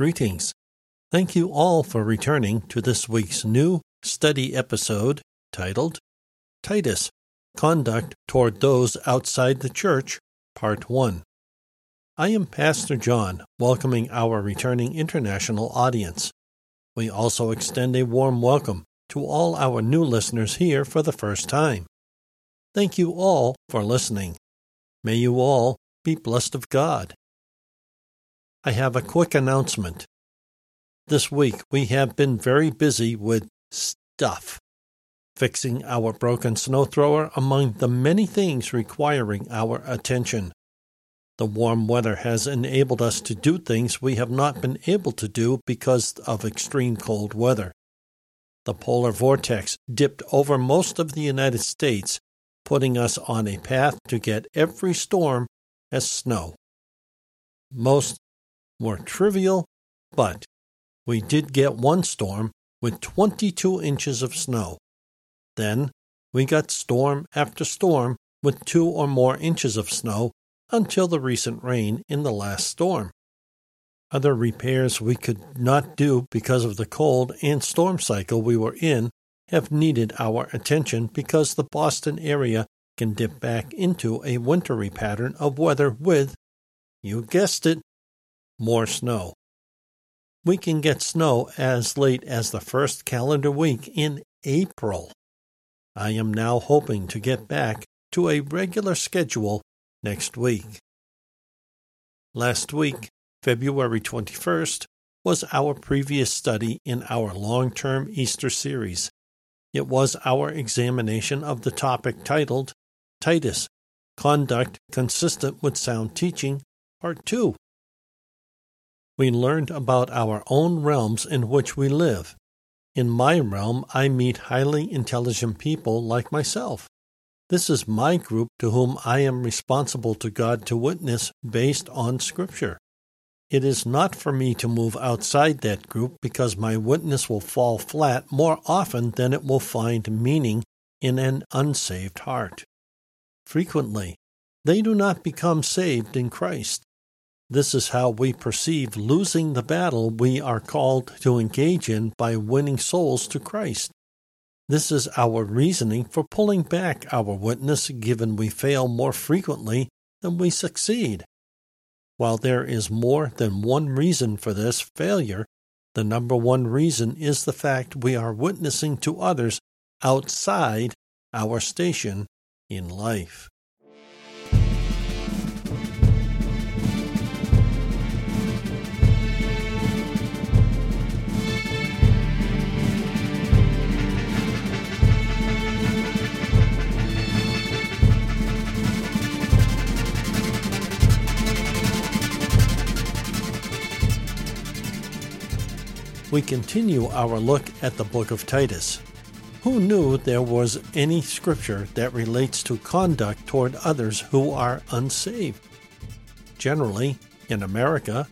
Greetings. Thank you all for returning to this week's new study episode titled Titus Conduct Toward Those Outside the Church, Part 1. I am Pastor John, welcoming our returning international audience. We also extend a warm welcome to all our new listeners here for the first time. Thank you all for listening. May you all be blessed of God. I have a quick announcement. This week we have been very busy with stuff, fixing our broken snow thrower among the many things requiring our attention. The warm weather has enabled us to do things we have not been able to do because of extreme cold weather. The polar vortex dipped over most of the United States, putting us on a path to get every storm as snow. Most were trivial, but we did get one storm with 22 inches of snow. Then we got storm after storm with two or more inches of snow until the recent rain in the last storm. Other repairs we could not do because of the cold and storm cycle we were in have needed our attention because the Boston area can dip back into a wintry pattern of weather with, you guessed it, more snow. We can get snow as late as the first calendar week in April. I am now hoping to get back to a regular schedule next week. Last week, February 21st, was our previous study in our long term Easter series. It was our examination of the topic titled Titus Conduct Consistent with Sound Teaching, Part 2 we learned about our own realms in which we live. In my realm, I meet highly intelligent people like myself. This is my group to whom I am responsible to God to witness based on Scripture. It is not for me to move outside that group because my witness will fall flat more often than it will find meaning in an unsaved heart. Frequently, they do not become saved in Christ. This is how we perceive losing the battle we are called to engage in by winning souls to Christ. This is our reasoning for pulling back our witness given we fail more frequently than we succeed. While there is more than one reason for this failure, the number one reason is the fact we are witnessing to others outside our station in life. We continue our look at the book of Titus. Who knew there was any scripture that relates to conduct toward others who are unsaved? Generally, in America,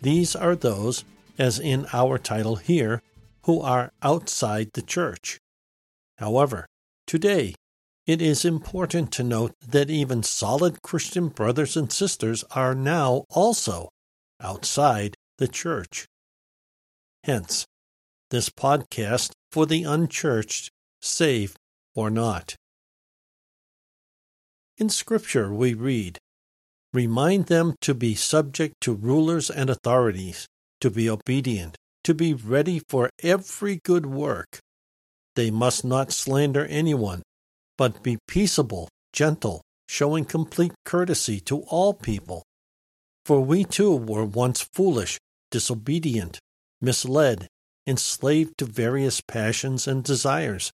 these are those, as in our title here, who are outside the church. However, today, it is important to note that even solid Christian brothers and sisters are now also outside the church. Hence, this podcast for the unchurched, saved or not. In Scripture, we read, Remind them to be subject to rulers and authorities, to be obedient, to be ready for every good work. They must not slander anyone, but be peaceable, gentle, showing complete courtesy to all people. For we too were once foolish, disobedient, misled, enslaved to various passions and desires,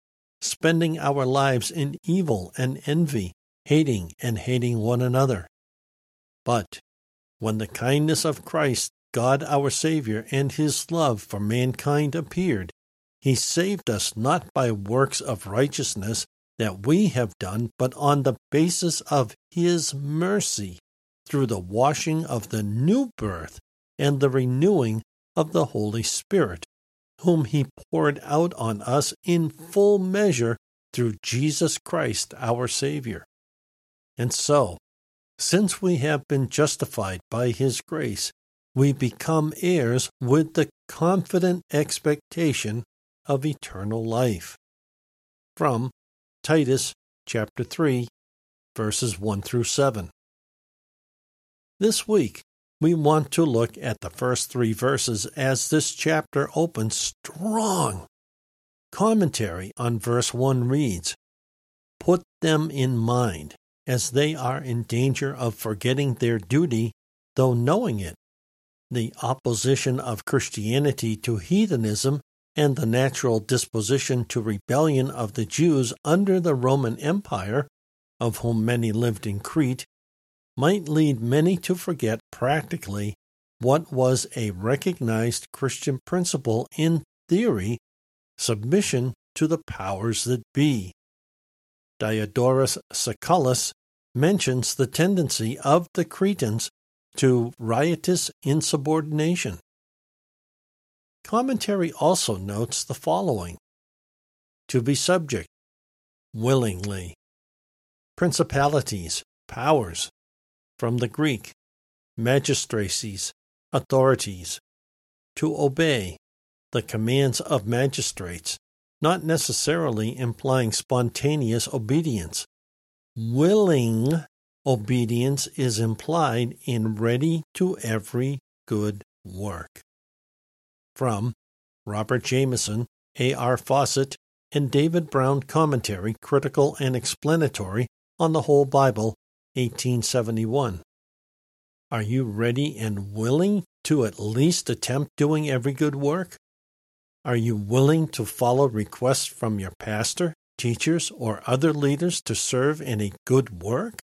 spending our lives in evil and envy, hating and hating one another. But when the kindness of Christ, God our Savior, and His love for mankind appeared, He saved us not by works of righteousness that we have done, but on the basis of His mercy, through the washing of the new birth and the renewing of the Holy Spirit, whom He poured out on us in full measure through Jesus Christ our Savior. And so, since we have been justified by His grace, we become heirs with the confident expectation of eternal life. From Titus chapter 3, verses 1 through 7. This week, we want to look at the first three verses as this chapter opens strong. Commentary on verse 1 reads Put them in mind, as they are in danger of forgetting their duty, though knowing it the opposition of Christianity to heathenism and the natural disposition to rebellion of the Jews under the Roman Empire, of whom many lived in Crete, might lead many to forget practically what was a recognized Christian principle in theory submission to the powers that be. Diodorus Siculus mentions the tendency of the Cretans to riotous insubordination. Commentary also notes the following to be subject, willingly, principalities, powers, from the Greek, magistracies, authorities, to obey, the commands of magistrates, not necessarily implying spontaneous obedience, willing Obedience is implied in ready to every good work. From Robert Jamieson, A.R. Fausset, and David Brown Commentary, Critical and Explanatory on the Whole Bible, 1871. Are you ready and willing to at least attempt doing every good work? Are you willing to follow requests from your pastor, teachers, or other leaders to serve in a good work?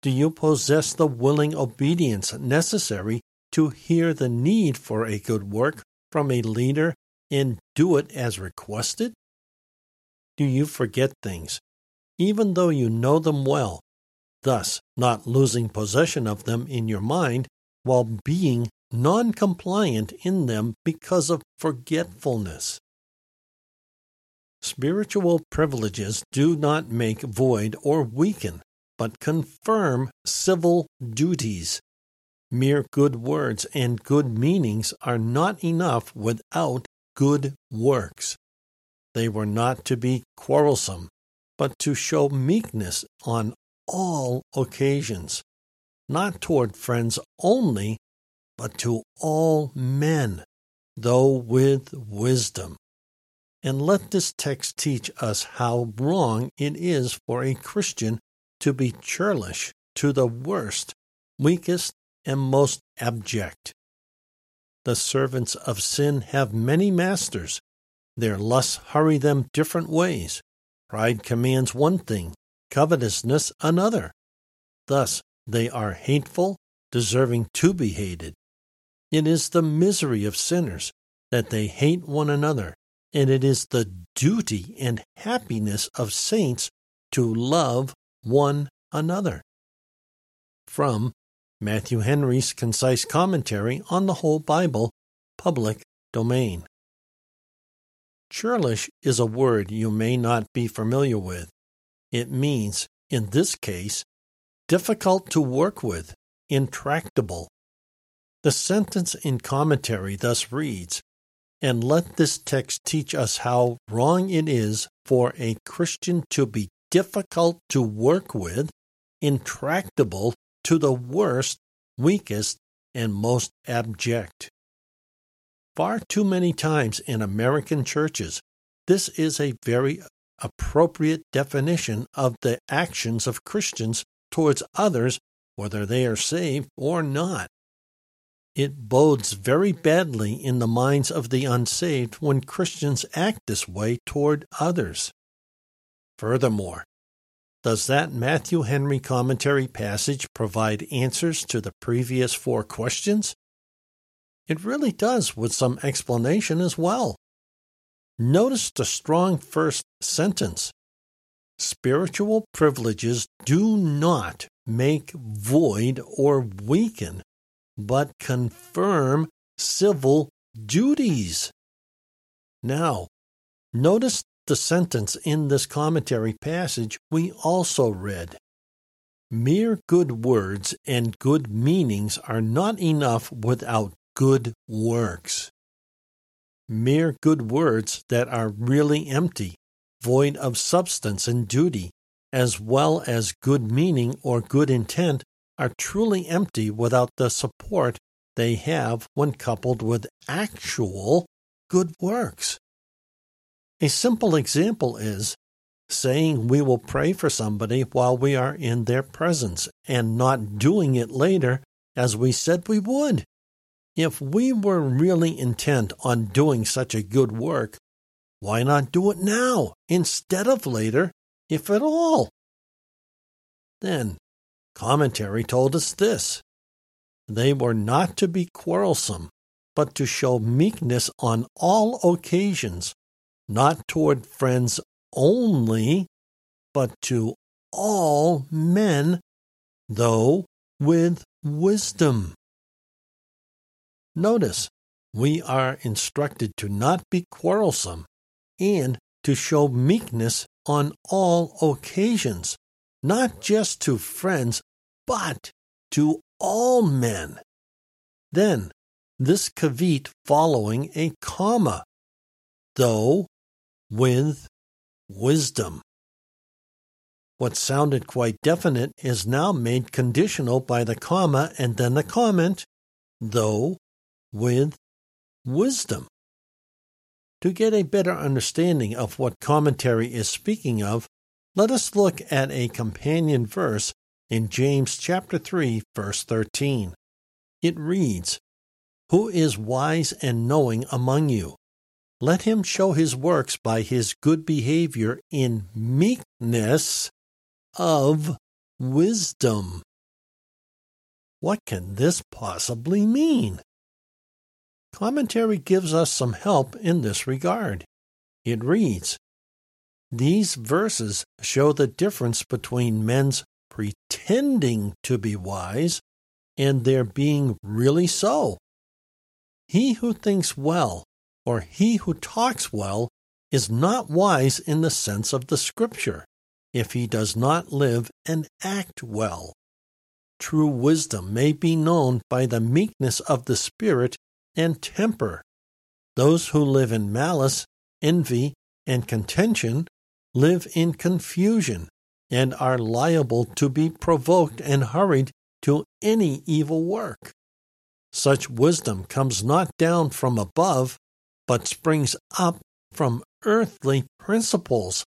Do you possess the willing obedience necessary to hear the need for a good work from a leader and do it as requested? Do you forget things, even though you know them well, thus not losing possession of them in your mind while being non compliant in them because of forgetfulness? Spiritual privileges do not make void or weaken but confirm civil duties. Mere good words and good meanings are not enough without good works. They were not to be quarrelsome, but to show meekness on all occasions, not toward friends only, but to all men, though with wisdom. And let this text teach us how wrong it is for a Christian to be churlish to the worst, weakest, and most abject. The servants of sin have many masters. Their lusts hurry them different ways. Pride commands one thing, covetousness another. Thus they are hateful, deserving to be hated. It is the misery of sinners that they hate one another, and it is the duty and happiness of saints to love one another. From Matthew Henry's Concise Commentary on the Whole Bible, Public Domain. Churlish is a word you may not be familiar with. It means, in this case, difficult to work with, intractable. The sentence in commentary thus reads, And let this text teach us how wrong it is for a Christian to be difficult to work with, intractable to the worst, weakest, and most abject. Far too many times in American churches, this is a very appropriate definition of the actions of Christians towards others, whether they are saved or not. It bodes very badly in the minds of the unsaved when Christians act this way toward others. Furthermore, does that Matthew Henry commentary passage provide answers to the previous four questions? It really does, with some explanation as well. Notice the strong first sentence Spiritual privileges do not make void or weaken, but confirm civil duties. Now, notice the sentence in this commentary passage we also read. Mere good words and good meanings are not enough without good works. Mere good words that are really empty, void of substance and duty, as well as good meaning or good intent, are truly empty without the support they have when coupled with actual good works. A simple example is saying we will pray for somebody while we are in their presence and not doing it later as we said we would. If we were really intent on doing such a good work, why not do it now instead of later, if at all? Then, commentary told us this they were not to be quarrelsome, but to show meekness on all occasions, not toward friends only, but to all men, though with wisdom. Notice, we are instructed to not be quarrelsome and to show meekness on all occasions, not just to friends, but to all men. Then, this caveat following a comma, though with wisdom. What sounded quite definite is now made conditional by the comma and then the comment, though with wisdom. To get a better understanding of what commentary is speaking of, let us look at a companion verse in James chapter 3 verse 13. It reads, Who is wise and knowing among you? Let him show his works by his good behavior in meekness of wisdom. What can this possibly mean? Commentary gives us some help in this regard. It reads These verses show the difference between men's pretending to be wise and their being really so. He who thinks well or he who talks well is not wise in the sense of the Scripture if he does not live and act well. True wisdom may be known by the meekness of the Spirit and temper. Those who live in malice, envy, and contention live in confusion and are liable to be provoked and hurried to any evil work. Such wisdom comes not down from above, but springs up from earthly principles,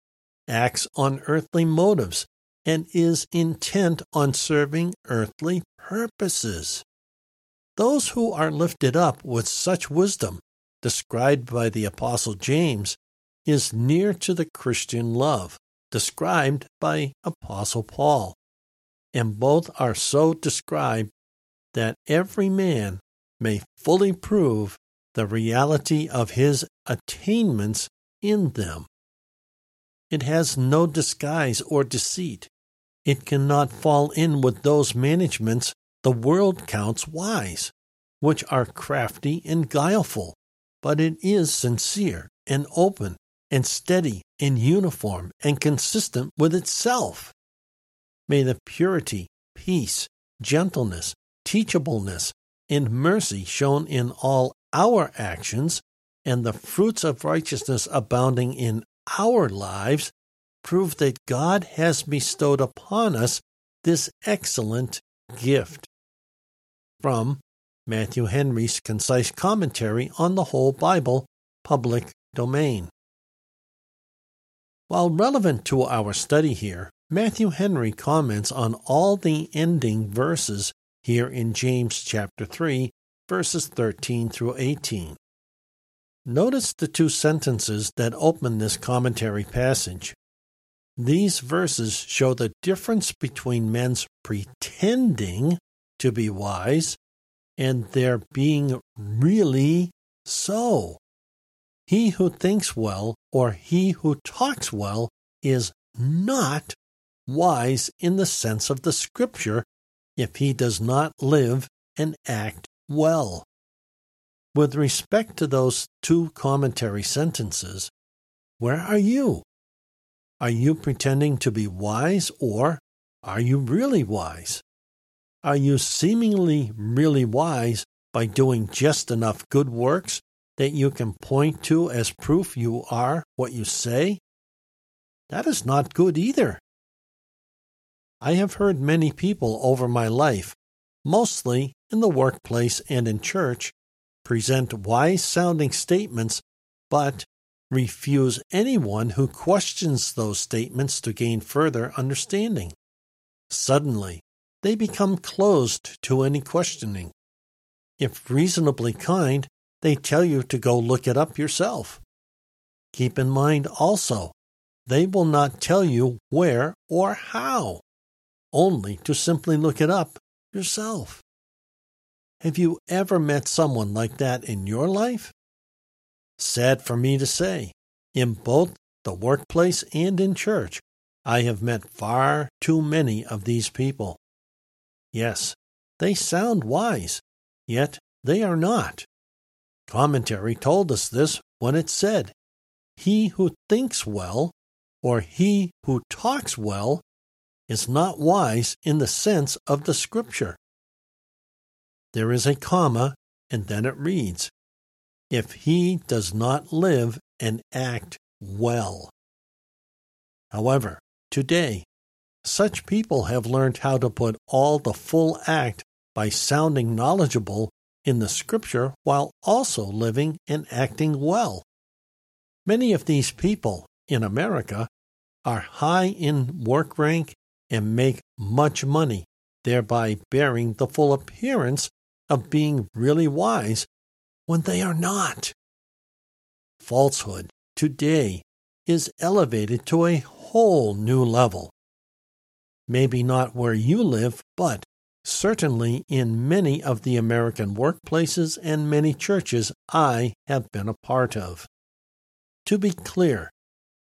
acts on earthly motives, and is intent on serving earthly purposes. Those who are lifted up with such wisdom, described by the Apostle James, is near to the Christian love, described by Apostle Paul. And both are so described that every man may fully prove the reality of his attainments in them. It has no disguise or deceit. It cannot fall in with those managements the world counts wise, which are crafty and guileful, but it is sincere and open and steady and uniform and consistent with itself. May the purity, peace, gentleness, teachableness, and mercy shown in all our actions and the fruits of righteousness abounding in our lives prove that God has bestowed upon us this excellent gift. From Matthew Henry's Concise Commentary on the Whole Bible, Public Domain. While relevant to our study here, Matthew Henry comments on all the ending verses here in James chapter 3 verses 13 through 18. Notice the two sentences that open this commentary passage. These verses show the difference between men's pretending to be wise and their being really so. He who thinks well or he who talks well is not wise in the sense of the Scripture if he does not live and act well. With respect to those two commentary sentences, where are you? Are you pretending to be wise, or are you really wise? Are you seemingly really wise by doing just enough good works that you can point to as proof you are what you say? That is not good either. I have heard many people over my life, mostly in the workplace and in church, present wise sounding statements, but refuse anyone who questions those statements to gain further understanding. Suddenly, they become closed to any questioning. If reasonably kind, they tell you to go look it up yourself. Keep in mind also, they will not tell you where or how, only to simply look it up yourself. Have you ever met someone like that in your life? Sad for me to say, in both the workplace and in church, I have met far too many of these people. Yes, they sound wise, yet they are not. Commentary told us this when it said, He who thinks well, or he who talks well, is not wise in the sense of the Scripture. There is a comma, and then it reads, If he does not live and act well. However, today, such people have learned how to put all the full act by sounding knowledgeable in the Scripture while also living and acting well. Many of these people in America are high in work rank and make much money, thereby bearing the full appearance of being really wise when they are not. Falsehood today is elevated to a whole new level. Maybe not where you live, but certainly in many of the American workplaces and many churches I have been a part of. To be clear,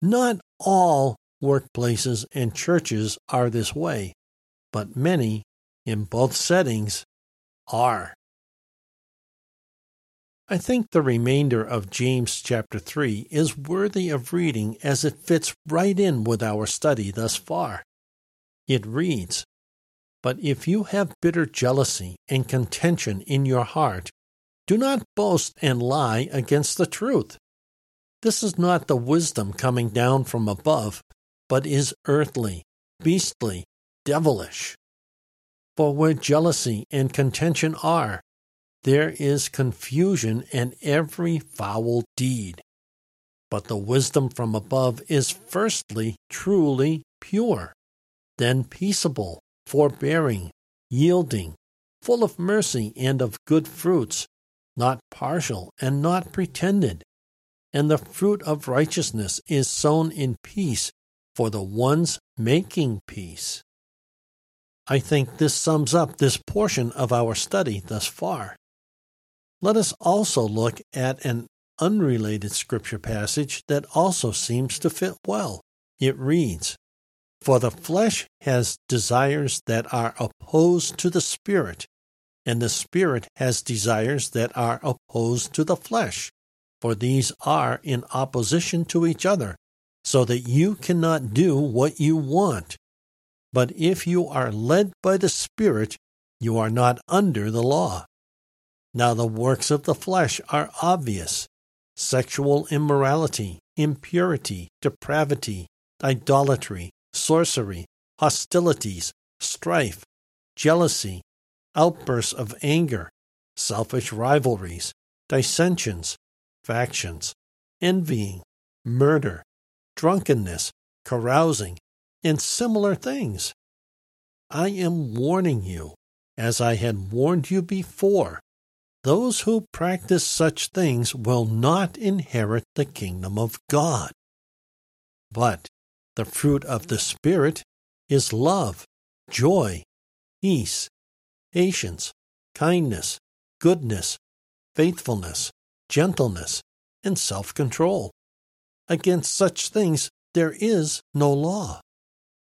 not all workplaces and churches are this way, but many, in both settings, are. I think the remainder of James chapter 3 is worthy of reading as it fits right in with our study thus far. It reads, but if you have bitter jealousy and contention in your heart, do not boast and lie against the truth. This is not the wisdom coming down from above, but is earthly, beastly, devilish. For where jealousy and contention are, there is confusion and every foul deed. But the wisdom from above is firstly truly pure, then peaceable forbearing, yielding, full of mercy and of good fruits, not partial and not pretended. And the fruit of righteousness is sown in peace for the ones making peace. I think this sums up this portion of our study thus far. Let us also look at an unrelated scripture passage that also seems to fit well. It reads, for the flesh has desires that are opposed to the spirit, and the spirit has desires that are opposed to the flesh. For these are in opposition to each other, so that you cannot do what you want. But if you are led by the Spirit, you are not under the law. Now the works of the flesh are obvious sexual immorality, impurity, depravity, idolatry sorcery, hostilities, strife, jealousy, outbursts of anger, selfish rivalries, dissensions, factions, envying, murder, drunkenness, carousing, and similar things. I am warning you, as I had warned you before. Those who practice such things will not inherit the kingdom of God. But the fruit of the Spirit is love, joy, peace, patience, kindness, goodness, faithfulness, gentleness, and self control. Against such things there is no law.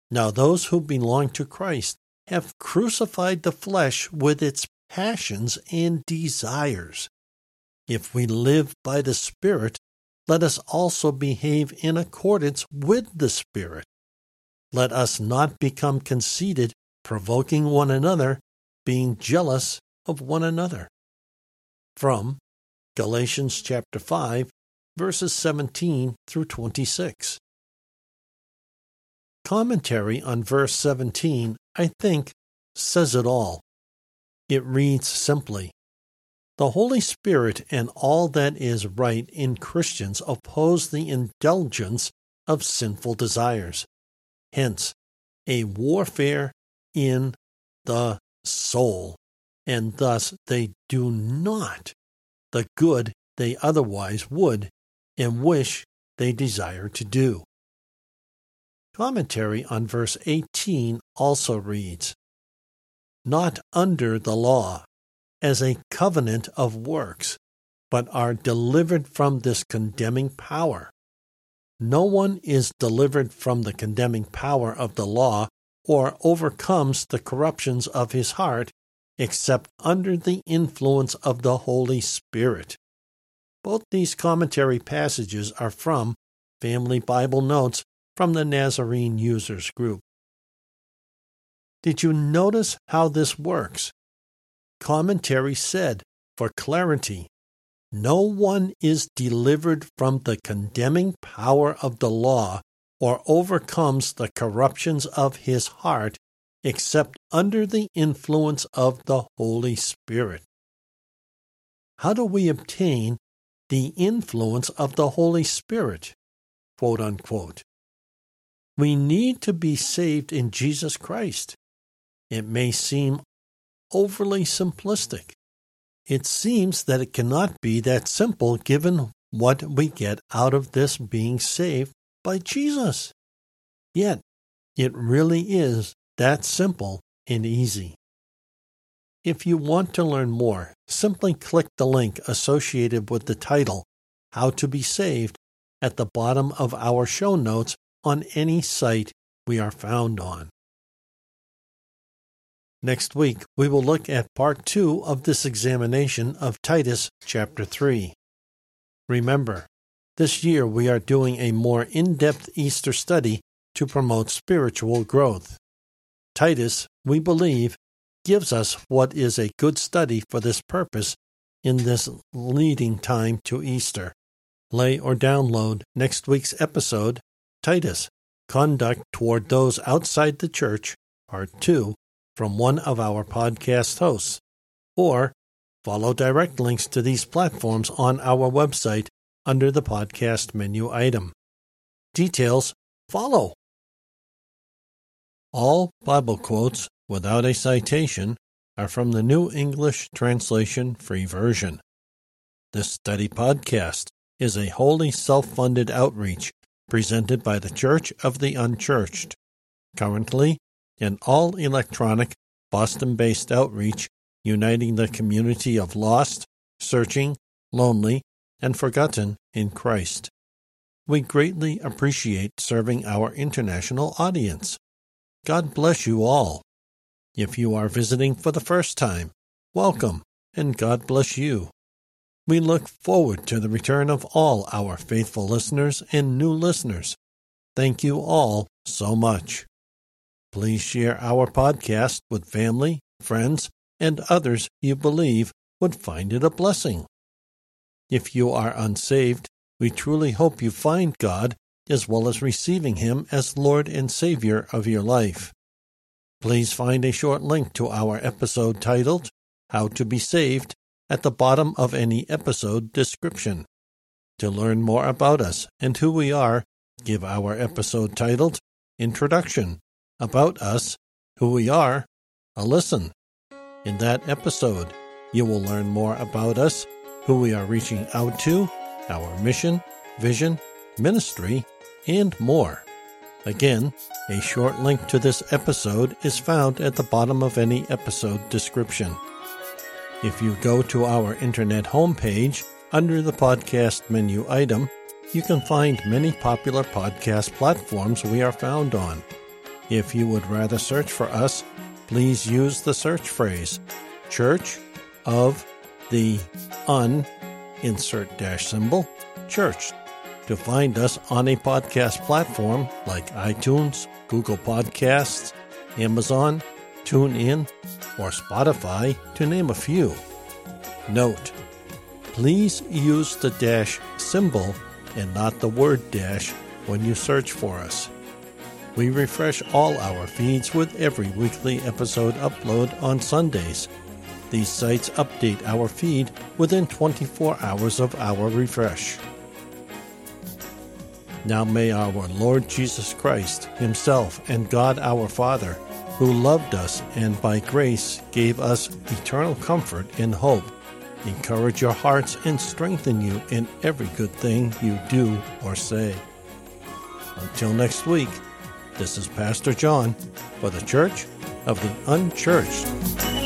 Now, those who belong to Christ have crucified the flesh with its passions and desires. If we live by the Spirit, let us also behave in accordance with the Spirit. Let us not become conceited, provoking one another, being jealous of one another. From Galatians chapter 5, verses 17 through 26. Commentary on verse 17, I think, says it all. It reads simply The Holy Spirit and all that is right in Christians oppose the indulgence of sinful desires. Hence, a warfare in the soul, and thus they do not the good they otherwise would and wish they desire to do. Commentary on verse 18 also reads Not under the law, as a covenant of works, but are delivered from this condemning power. No one is delivered from the condemning power of the law or overcomes the corruptions of his heart except under the influence of the Holy Spirit. Both these commentary passages are from Family Bible Notes from the Nazarene Users Group. Did you notice how this works? Commentary said, for clarity, no one is delivered from the condemning power of the law or overcomes the corruptions of his heart except under the influence of the Holy Spirit. How do we obtain the influence of the Holy Spirit? We need to be saved in Jesus Christ. It may seem overly simplistic. It seems that it cannot be that simple given what we get out of this being saved by Jesus. Yet, it really is that simple and easy. If you want to learn more, simply click the link associated with the title, How to Be Saved, at the bottom of our show notes on any site we are found on. Next week, we will look at part two of this examination of Titus chapter 3. Remember, this year we are doing a more in depth Easter study to promote spiritual growth. Titus, we believe, gives us what is a good study for this purpose in this leading time to Easter. Lay or download next week's episode Titus Conduct Toward Those Outside the Church, Part 2, from one of our podcast hosts, or follow direct links to these platforms on our website under the podcast menu item. Details follow. All Bible quotes without a citation are from the New English Translation Free Version. This study podcast is a wholly self funded outreach presented by the Church of the Unchurched, currently an all electronic Boston based outreach uniting the community of lost, searching, lonely, and forgotten in Christ. We greatly appreciate serving our international audience. God bless you all. If you are visiting for the first time, welcome and God bless you. We look forward to the return of all our faithful listeners and new listeners. Thank you all so much. Please share our podcast with family, friends, and others you believe would find it a blessing. If you are unsaved, we truly hope you find God as well as receiving Him as Lord and Savior of your life. Please find a short link to our episode titled How to Be Saved at the bottom of any episode description. To learn more about us and who we are, give our episode titled Introduction, About Us, Who We Are, a listen. In that episode, you will learn more about us, who we are reaching out to, our mission, vision, ministry, and more. Again, a short link to this episode is found at the bottom of any episode description. If you go to our internet homepage, under the podcast menu item, you can find many popular podcast platforms we are found on. If you would rather search for us, please use the search phrase Church of the Un insert dash symbol church. to find us on a podcast platform like iTunes, Google Podcasts, Amazon, TuneIn, or Spotify, to name a few. Note, please use the dash symbol and not the word dash when you search for us. We refresh all our feeds with every weekly episode upload on Sundays. These sites update our feed within 24 hours of our refresh. Now may our Lord Jesus Christ, Himself, and God our Father, who loved us and by grace gave us eternal comfort and hope, encourage your hearts and strengthen you in every good thing you do or say. Until next week, this is Pastor John for the Church of the Unchurched.